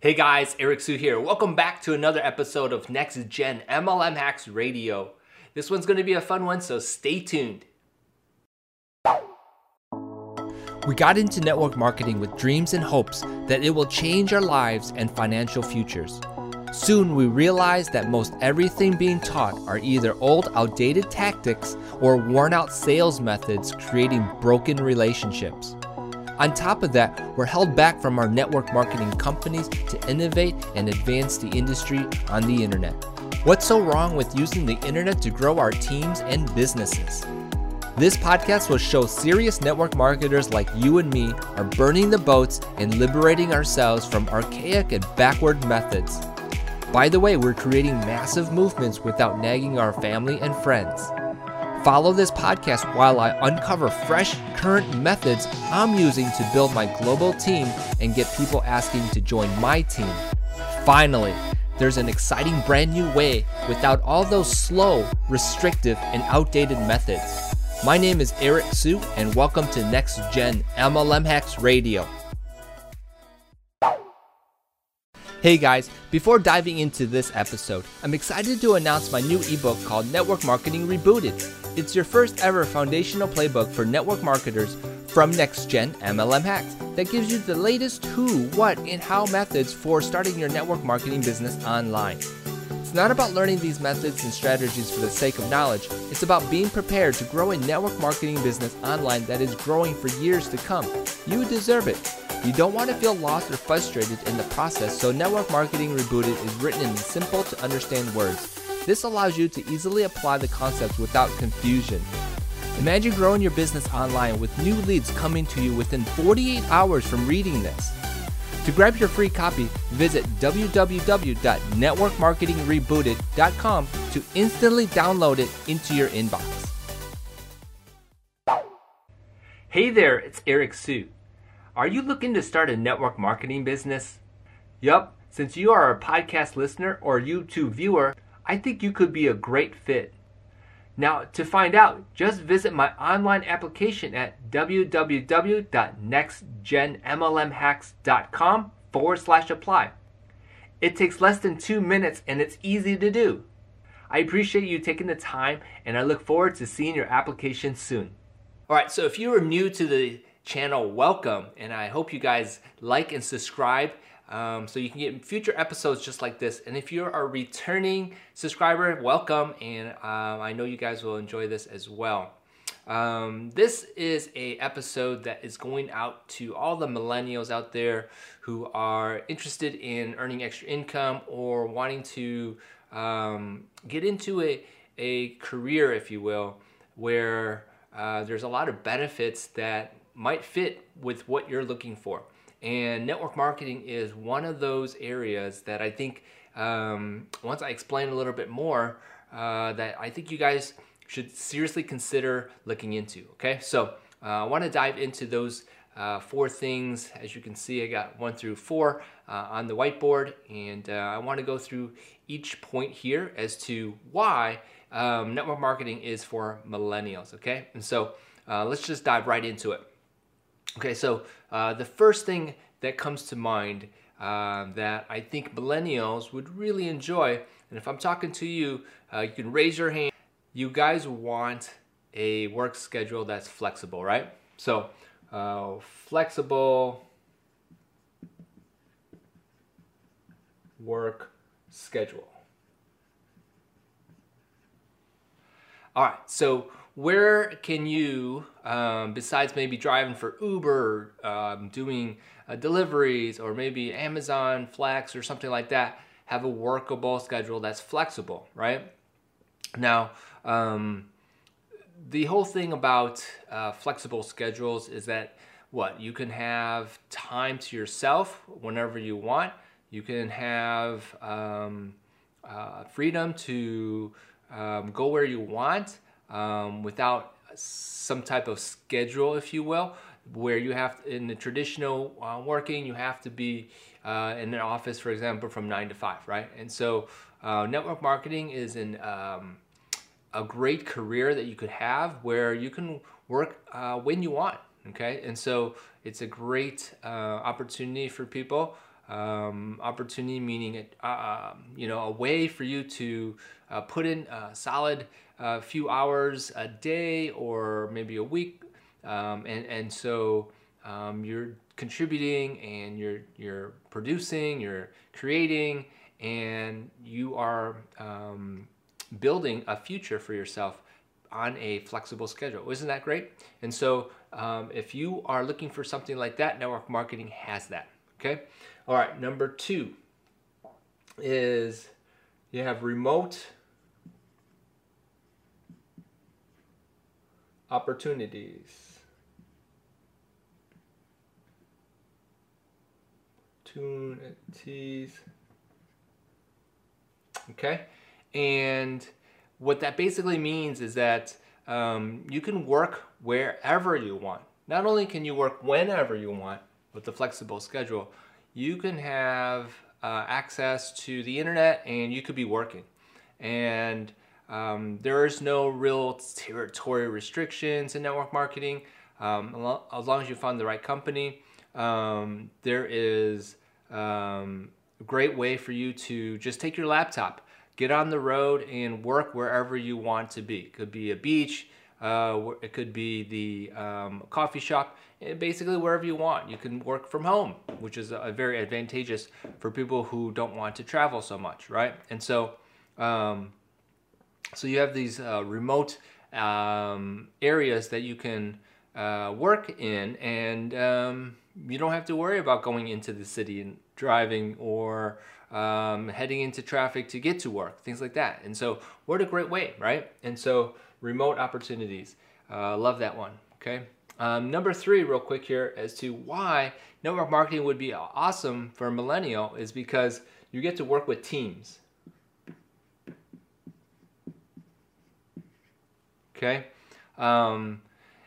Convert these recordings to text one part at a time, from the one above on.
Hey guys, Eric Siu here. Welcome back to another episode of Next Gen MLM Hacks Radio. This one's going to be a fun one, so stay tuned. We got into network marketing with dreams and hopes that it will change our lives and financial futures. Soon we realized that most everything being taught are either old, outdated tactics or worn out sales methods creating broken relationships. On top of that, we're held back from our network marketing companies to innovate and advance the industry on the internet. What's so wrong with using the internet to grow our teams and businesses? This podcast will show serious network marketers like you and me are burning the boats and liberating ourselves from archaic and backward methods. By the way, we're creating massive movements without nagging our family and friends. Follow this podcast while I uncover fresh, current methods I'm using to build my global team and get people asking to join my team. Finally, there's an exciting brand new way without all those slow, restrictive, and outdated methods. My name is Eric Siu, and welcome to Next Gen MLM Hacks Radio. Hey guys, before diving into this episode, I'm excited to announce my new ebook called Network Marketing Rebooted. It's your first ever foundational playbook for network marketers from Next Gen MLM Hacks that gives you the latest who, what, and how methods for starting your network marketing business online. It's not about learning these methods and strategies for the sake of knowledge, it's about being prepared to grow a network marketing business online that is growing for years to come. You deserve it. You don't want to feel lost or frustrated in the process, so Network Marketing Rebooted is written in simple to understand words. This allows you to easily apply the concepts without confusion. Imagine growing your business online with new leads coming to you within 48 hours from reading this. To grab your free copy, visit www.networkmarketingrebooted.com to instantly download it into your inbox. Hey there, it's Eric Siu. Are you looking to start a network marketing business? Yup, since you are a podcast listener or YouTube viewer, I think you could be a great fit. Now, to find out, just visit my online application at www.nextgenmlmhacks.com forward slash apply. It takes less than two minutes and it's easy to do. I appreciate you taking the time and I look forward to seeing your application soon. All right, so if you are new to the channel, welcome, and I hope you guys like and subscribe um, so you can get future episodes just like this. And if you're a returning subscriber, welcome, and um, I know you guys will enjoy this as well. Um, this is a episode that is going out to all the millennials out there who are interested in earning extra income or wanting to um, get into a, a career, if you will, where uh, there's a lot of benefits that might fit with what you're looking for. And network marketing is one of those areas that I think um, once I explain a little bit more, uh, that I think you guys should seriously consider looking into. Okay, so uh, I want to dive into those uh, four things. As you can see, I got one through four uh, on the whiteboard, and uh, I want to go through each point here as to why um, network marketing is for millennials. Okay, and so uh, let's just dive right into it. Okay, so uh, the first thing that comes to mind uh, that I think millennials would really enjoy, and if I'm talking to you, uh, you can raise your hand. You guys want a work schedule that's flexible, right? So, uh, flexible work schedule. All right, so where can you, um, besides maybe driving for Uber, um, doing uh, deliveries, or maybe Amazon Flex or something like that, have a workable schedule that's flexible, right? Now, um, the whole thing about uh, flexible schedules is that what you can have time to yourself whenever you want. You can have um, uh, freedom to um, go where you want um, without some type of schedule, if you will, where you have in the traditional uh, working, you have to be uh, in an office, for example, from nine to five, right? And so, uh, network marketing is an um, a great career that you could have where you can work uh, when you want. Okay, and so it's a great uh, opportunity for people um, opportunity meaning uh, you know a way for you to uh, put in a solid uh, few hours a day or maybe a week um, and and so um, you're contributing and you're you're producing you're creating and you are um, building a future for yourself on a flexible schedule. Isn't that great? And so um, if you are looking for something like that, network marketing has that. Okay. All right. Number two is you have remote opportunities. Opportunities. Okay. And what that basically means is that um, you can work wherever you want. Not only can you work whenever you want with the flexible schedule, you can have uh, access to the internet and you could be working. And um, there is no real territory restrictions in network marketing. Um, as long as you find the right company, um, there is um, a great way for you to just take your laptop get on the road and work wherever you want to be. It could be a beach, uh, it could be the um, coffee shop, eh, basically wherever you want. You can work from home, which is a, very advantageous for people who don't want to travel so much, right? And so, um, so you have these uh, remote um, areas that you can uh, work in, and um, you don't have to worry about going into the city and driving or um, heading into traffic to get to work, things like that. And so, what a great way, right? And so, remote opportunities. Uh, love that one. Okay. Um, number three, real quick here, as to why network marketing would be awesome for a millennial is because you get to work with teams. Okay. Um,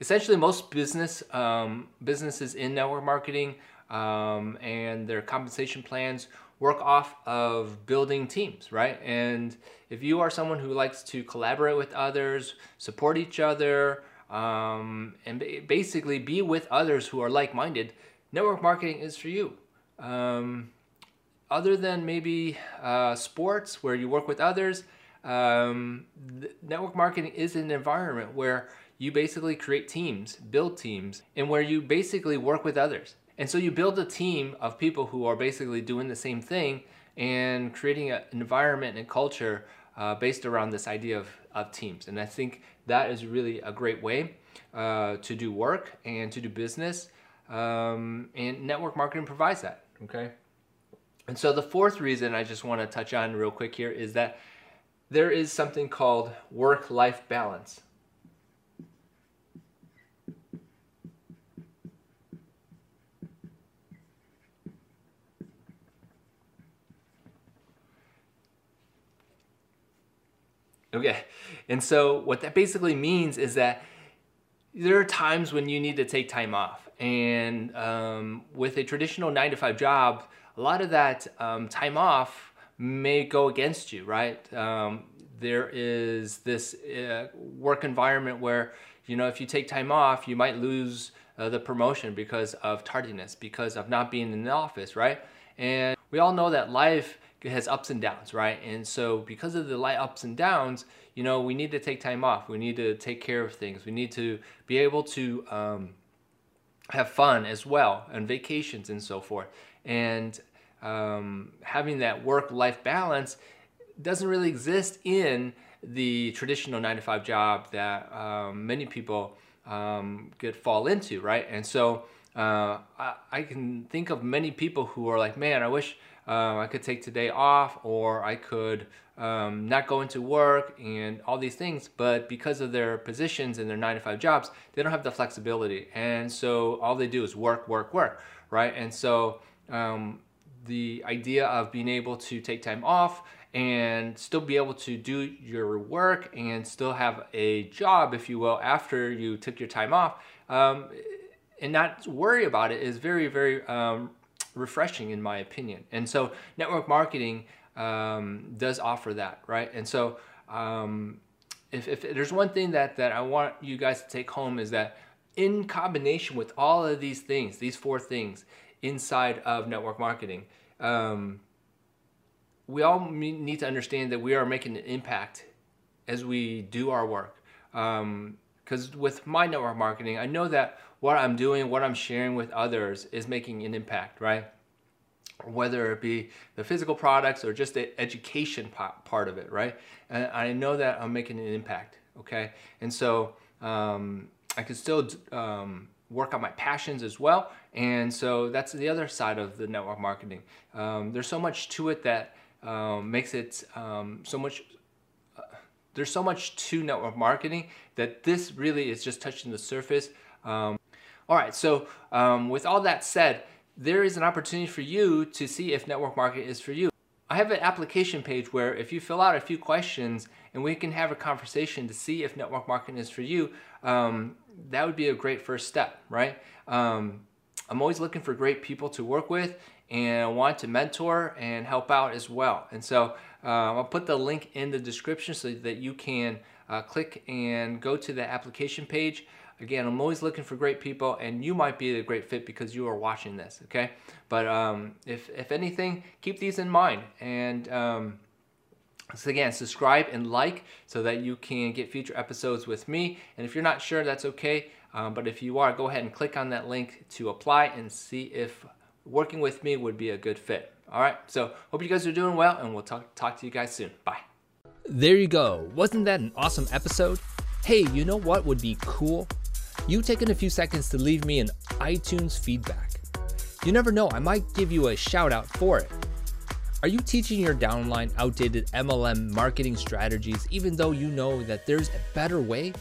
essentially, most business um, businesses in network marketing um, and their compensation plans work off of building teams, right? And if you are someone who likes to collaborate with others, support each other, um, and basically be with others who are like minded, network marketing is for you. Um, other than maybe uh, sports where you work with others, um, network marketing is an environment where you basically create teams, build teams, and where you basically work with others. And so you build a team of people who are basically doing the same thing and creating an environment and culture uh, based around this idea of, of teams. And I think that is really a great way uh, to do work and to do business. Um, and network marketing provides that. Okay. And so the fourth reason I just want to touch on real quick here is that there is something called work life balance. Okay, and so what that basically means is that there are times when you need to take time off. And um, with a traditional nine to five job, a lot of that um, time off may go against you, right? Um, there is this uh, work environment where, you know, if you take time off, you might lose uh, the promotion because of tardiness, because of not being in the office, right? And we all know that life has ups and downs, right? And so because of the light ups and downs, you know, we need to take time off. We need to take care of things. We need to be able to um, have fun as well and vacations and so forth. And um, having that work-life balance doesn't really exist in the traditional nine to five job that um, many people um, get fall into, right? And so uh, I, I, can think of many people who are like, man, I wish um, I could take today off or I could um, not go into work and all these things. But because of their positions and their nine to five jobs, they don't have the flexibility. And so all they do is work, work, work, right? And so um, the idea of being able to take time off and still be able to do your work and still have a job, if you will, after you took your time off um, and not worry about it is very, very um, refreshing in my opinion. And so network marketing um, does offer that, right? And so um, if, if there's one thing that, that I want you guys to take home is that in combination with all of these things, these four things inside of network marketing, um, we all need to understand that we are making an impact as we do our work. Because with my network marketing, I know that what I'm doing, what I'm sharing with others is making an impact, right? Whether it be the physical products or just the education part of it, right? And I know that I'm making an impact, okay? And so um, I can still um, work on my passions as well. And so that's the other side of the network marketing. Um, there's so much to it that um, makes it um, so much. There's so much to network marketing that this really is just touching the surface. Um, all right, so um, with all that said, there is an opportunity for you to see if network marketing is for you. I have an application page where if you fill out a few questions and we can have a conversation to see if network marketing is for you, um, that would be a great first step, right? Um, I'm always looking for great people to work with and want to mentor and help out as well. And so um, I'll put the link in the description so that you can uh, click and go to the application page. Again, I'm always looking for great people, and you might be a great fit because you are watching this, okay? But um, if, if anything, keep these in mind. And um, so again, subscribe and like so that you can get future episodes with me. And if you're not sure, that's okay. Um, but if you are, go ahead and click on that link to apply and see if working with me would be a good fit. All right, so hope you guys are doing well, and we'll talk, talk to you guys soon. Bye. There you go. Wasn't that an awesome episode? Hey, you know what would be cool? You taking a few seconds to leave me an iTunes feedback. You never know, I might give you a shout out for it. Are you teaching your downline outdated MLM marketing strategies even though you know that there's a better way?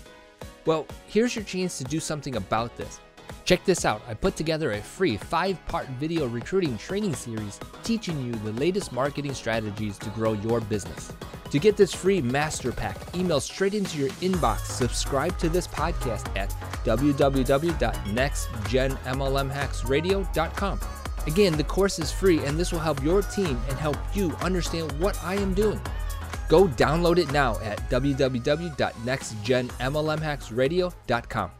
Well, here's your chance to do something about this. Check this out. I put together a free five part video recruiting training series teaching you the latest marketing strategies to grow your business. To get this free master pack, email straight into your inbox. Subscribe to this podcast at www.nextgenmlmhacksradio.com. Again, the course is free and this will help your team and help you understand what I am doing. Go download it now at www.nextgenmlmhacksradio.com.